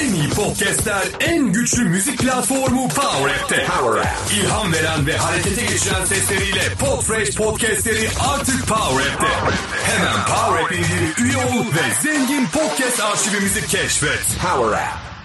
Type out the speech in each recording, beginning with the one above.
En iyi podcastler, en güçlü müzik platformu Power App'te. Power App. İlham veren ve harekete geçiren sesleriyle Podfresh podcastleri artık Power App'te. Hemen Power App indir, üye ol ve zengin podcast arşivimizi keşfet. Power App.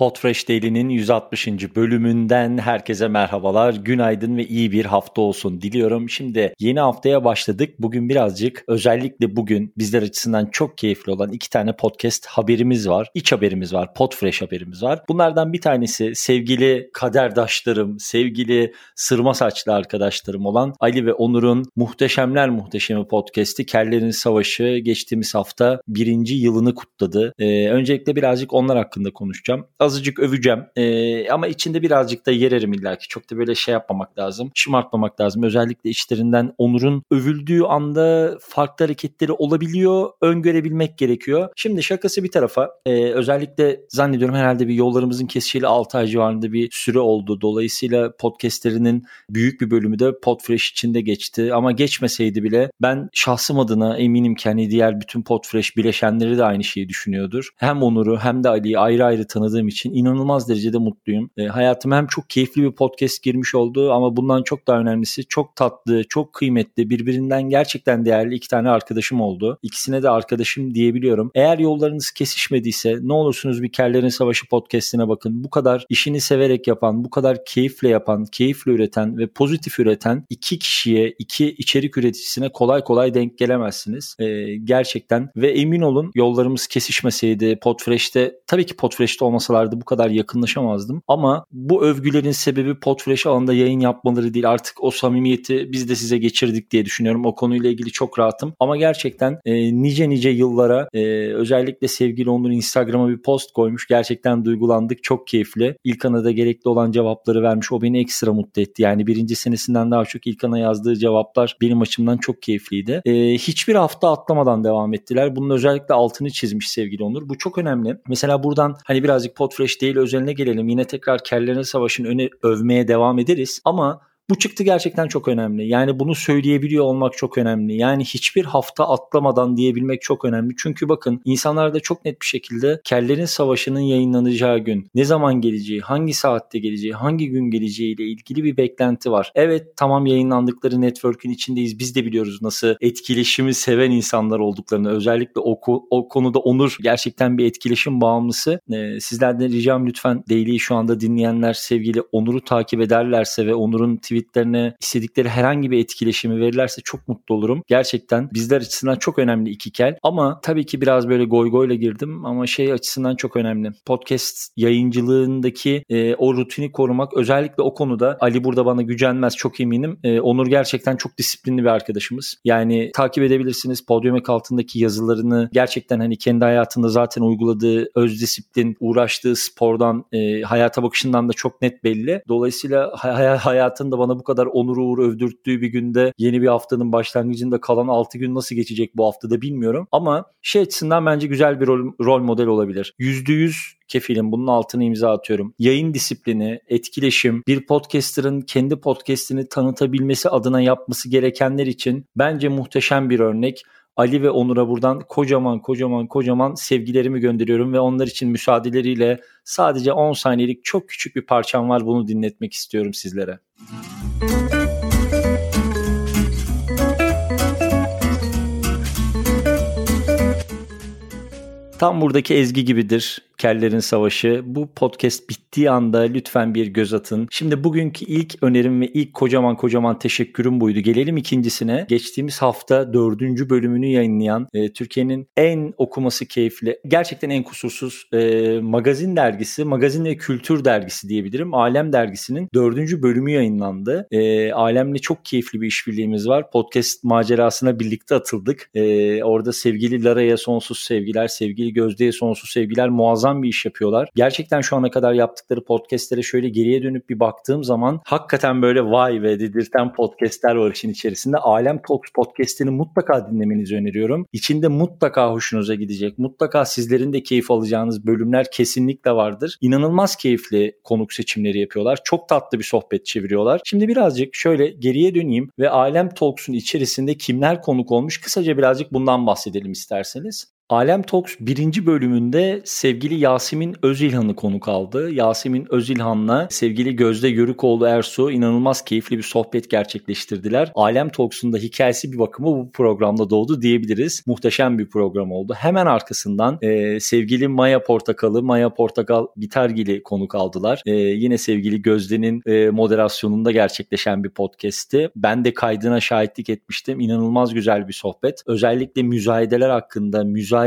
Podfresh Daily'nin 160. bölümünden herkese merhabalar. Günaydın ve iyi bir hafta olsun diliyorum. Şimdi yeni haftaya başladık. Bugün birazcık özellikle bugün bizler açısından çok keyifli olan iki tane podcast haberimiz var. İç haberimiz var. Podfresh haberimiz var. Bunlardan bir tanesi sevgili kaderdaşlarım, sevgili sırma saçlı arkadaşlarım olan Ali ve Onur'un Muhteşemler Muhteşemi podcast'i Kellerin Savaşı geçtiğimiz hafta birinci yılını kutladı. Ee, öncelikle birazcık onlar hakkında konuşacağım azıcık öveceğim. E, ama içinde birazcık da yererim illa ki. Çok da böyle şey yapmamak lazım. Şımartmamak lazım. Özellikle içlerinden Onur'un övüldüğü anda farklı hareketleri olabiliyor. Öngörebilmek gerekiyor. Şimdi şakası bir tarafa. E, özellikle zannediyorum herhalde bir yollarımızın kesişeli 6 ay civarında bir süre oldu. Dolayısıyla podcastlerinin büyük bir bölümü de Podfresh içinde geçti. Ama geçmeseydi bile ben şahsım adına eminim ki hani diğer bütün Podfresh bileşenleri de aynı şeyi düşünüyordur. Hem Onur'u hem de Ali'yi ayrı ayrı tanıdığım için için inanılmaz derecede mutluyum. E, hayatıma hem çok keyifli bir podcast girmiş oldu ama bundan çok daha önemlisi çok tatlı, çok kıymetli, birbirinden gerçekten değerli iki tane arkadaşım oldu. İkisine de arkadaşım diyebiliyorum. Eğer yollarınız kesişmediyse ne olursunuz bir Kerlerin Savaşı podcastine bakın. Bu kadar işini severek yapan, bu kadar keyifle yapan, keyifle üreten ve pozitif üreten iki kişiye, iki içerik üreticisine kolay kolay denk gelemezsiniz. E, gerçekten ve emin olun yollarımız kesişmeseydi Podfresh'te tabii ki Podfresh'te olmasalardı yıllarda bu kadar yakınlaşamazdım. Ama bu övgülerin sebebi Podfresh alanında yayın yapmaları değil. Artık o samimiyeti biz de size geçirdik diye düşünüyorum. O konuyla ilgili çok rahatım. Ama gerçekten e, nice nice yıllara e, özellikle sevgili Onur Instagram'a bir post koymuş. Gerçekten duygulandık. Çok keyifli. İlkan'a da gerekli olan cevapları vermiş. O beni ekstra mutlu etti. Yani birinci senesinden daha çok İlkan'a yazdığı cevaplar benim açımdan çok keyifliydi. E, hiçbir hafta atlamadan devam ettiler. Bunun özellikle altını çizmiş sevgili Onur. Bu çok önemli. Mesela buradan hani birazcık Podfresh Fresh değil özeline gelelim. Yine tekrar Kellerine Savaş'ın öne övmeye devam ederiz. Ama bu çıktı gerçekten çok önemli. Yani bunu söyleyebiliyor olmak çok önemli. Yani hiçbir hafta atlamadan diyebilmek çok önemli. Çünkü bakın insanlar da çok net bir şekilde Kellerin Savaşı'nın yayınlanacağı gün, ne zaman geleceği, hangi saatte geleceği, hangi gün geleceği ile ilgili bir beklenti var. Evet tamam yayınlandıkları network'ün içindeyiz. Biz de biliyoruz nasıl etkileşimi seven insanlar olduklarını. Özellikle o, o konuda Onur gerçekten bir etkileşim bağımlısı. Ee, sizlerden ricam lütfen Daily'yi şu anda dinleyenler sevgili Onur'u takip ederlerse ve Onur'un tweet tweetlerine istedikleri herhangi bir etkileşimi verirlerse çok mutlu olurum. Gerçekten bizler açısından çok önemli iki kel. Ama tabii ki biraz böyle goy goyla girdim ama şey açısından çok önemli. Podcast yayıncılığındaki e, o rutini korumak özellikle o konuda Ali burada bana gücenmez çok eminim. E, Onur gerçekten çok disiplinli bir arkadaşımız. Yani takip edebilirsiniz. Podium altındaki yazılarını gerçekten hani kendi hayatında zaten uyguladığı öz disiplin, uğraştığı spordan, e, hayata bakışından da çok net belli. Dolayısıyla hay- hayatında bana bana bu kadar onur uğur övdürttüğü bir günde yeni bir haftanın başlangıcında kalan 6 gün nasıl geçecek bu haftada bilmiyorum. Ama şey açısından bence güzel bir rol, rol model olabilir. %100 kefilim bunun altını imza atıyorum. Yayın disiplini, etkileşim, bir podcaster'ın kendi podcast'ini tanıtabilmesi adına yapması gerekenler için bence muhteşem bir örnek. Ali ve Onur'a buradan kocaman kocaman kocaman sevgilerimi gönderiyorum ve onlar için müsaadeleriyle sadece 10 saniyelik çok küçük bir parçam var bunu dinletmek istiyorum sizlere. Müzik Tam buradaki Ezgi gibidir. Kellerin Savaşı. Bu podcast bittiği anda lütfen bir göz atın. Şimdi bugünkü ilk önerim ve ilk kocaman kocaman teşekkürüm buydu. Gelelim ikincisine. Geçtiğimiz hafta dördüncü bölümünü yayınlayan e, Türkiye'nin en okuması keyifli, gerçekten en kusursuz e, magazin dergisi, magazin ve kültür dergisi diyebilirim. Alem dergisinin dördüncü bölümü yayınlandı. E, Alem'le çok keyifli bir işbirliğimiz var. Podcast macerasına birlikte atıldık. E, orada sevgili Lara'ya sonsuz sevgiler, sevgili Gözde'ye sonsuz sevgiler muazzam muazzam bir iş yapıyorlar. Gerçekten şu ana kadar yaptıkları podcastlere şöyle geriye dönüp bir baktığım zaman hakikaten böyle vay ve dedirten podcastler var işin içerisinde. Alem Talks podcastini mutlaka dinlemenizi öneriyorum. İçinde mutlaka hoşunuza gidecek. Mutlaka sizlerin de keyif alacağınız bölümler kesinlikle vardır. İnanılmaz keyifli konuk seçimleri yapıyorlar. Çok tatlı bir sohbet çeviriyorlar. Şimdi birazcık şöyle geriye döneyim ve Alem Talks'un içerisinde kimler konuk olmuş kısaca birazcık bundan bahsedelim isterseniz. Alem Talks birinci bölümünde sevgili Yasemin Özilhan'ı konuk aldı. Yasemin Özilhan'la sevgili Gözde Yörükoğlu Ersu inanılmaz keyifli bir sohbet gerçekleştirdiler. Alem Talks'un da hikayesi bir bakıma bu programda doğdu diyebiliriz. Muhteşem bir program oldu. Hemen arkasından e, sevgili Maya Portakal'ı, Maya Portakal Bitergil'i konuk aldılar. E, yine sevgili Gözde'nin e, moderasyonunda gerçekleşen bir podcast'ti. Ben de kaydına şahitlik etmiştim. İnanılmaz güzel bir sohbet. Özellikle müzayedeler hakkında, müzayede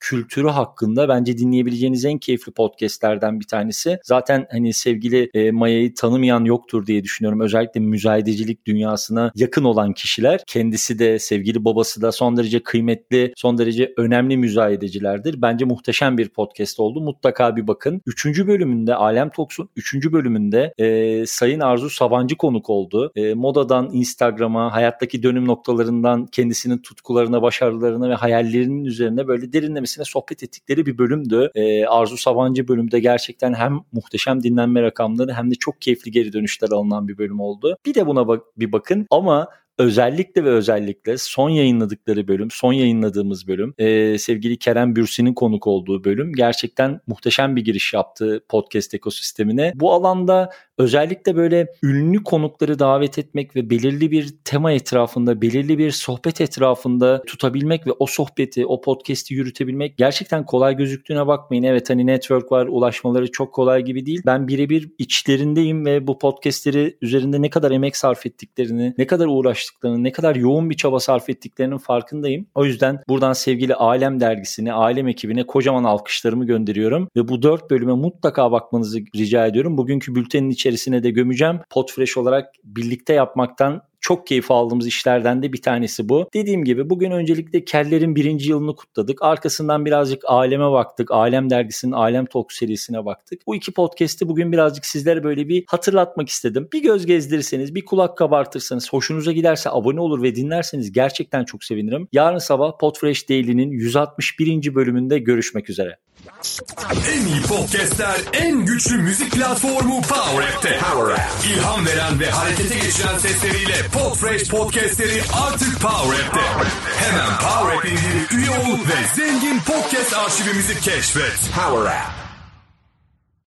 kültürü hakkında bence dinleyebileceğiniz en keyifli podcastlerden bir tanesi. Zaten hani sevgili e, Maya'yı tanımayan yoktur diye düşünüyorum. Özellikle müzayedecilik dünyasına yakın olan kişiler. Kendisi de sevgili babası da son derece kıymetli, son derece önemli müzayedecilerdir. Bence muhteşem bir podcast oldu. Mutlaka bir bakın. Üçüncü bölümünde Alem Talks'un üçüncü bölümünde e, Sayın Arzu Sabancı konuk oldu. E, modadan Instagram'a, hayattaki dönüm noktalarından kendisinin tutkularına, başarılarına ve hayallerinin üzerine böyle derinlemesine sohbet ettikleri bir bölümdü. E, Arzu Sabancı bölümde gerçekten hem muhteşem dinlenme rakamları hem de çok keyifli geri dönüşler alınan bir bölüm oldu. Bir de buna bak bir bakın ama özellikle ve özellikle son yayınladıkları bölüm, son yayınladığımız bölüm, e, sevgili Kerem Bürsin'in konuk olduğu bölüm gerçekten muhteşem bir giriş yaptı podcast ekosistemine. Bu alanda özellikle böyle ünlü konukları davet etmek ve belirli bir tema etrafında, belirli bir sohbet etrafında tutabilmek ve o sohbeti, o podcast'i yürütebilmek gerçekten kolay gözüktüğüne bakmayın. Evet hani network var, ulaşmaları çok kolay gibi değil. Ben birebir içlerindeyim ve bu podcast'leri üzerinde ne kadar emek sarf ettiklerini, ne kadar uğraştıklarını, ne kadar yoğun bir çaba sarf ettiklerinin farkındayım. O yüzden buradan sevgili Alem dergisine, Alem ekibine kocaman alkışlarımı gönderiyorum ve bu dört bölüme mutlaka bakmanızı rica ediyorum. Bugünkü bültenin içi içerisine de gömeceğim. Podfresh olarak birlikte yapmaktan çok keyif aldığımız işlerden de bir tanesi bu. Dediğim gibi bugün öncelikle Keller'in birinci yılını kutladık. Arkasından birazcık Alem'e baktık. Alem dergisinin Alem Talk serisine baktık. Bu iki podcast'i bugün birazcık sizlere böyle bir hatırlatmak istedim. Bir göz gezdirirseniz, bir kulak kabartırsanız, hoşunuza giderse abone olur ve dinlerseniz gerçekten çok sevinirim. Yarın sabah Podfresh Daily'nin 161. bölümünde görüşmek üzere. En iyi podcastler, en güçlü müzik platformu Power App'te. Power App. İlham veren ve harekete geçiren sesleriyle Podfresh podcastleri artık Power App'te. Hemen Power App üye ol ve zengin podcast arşivimizi keşfet. Power App.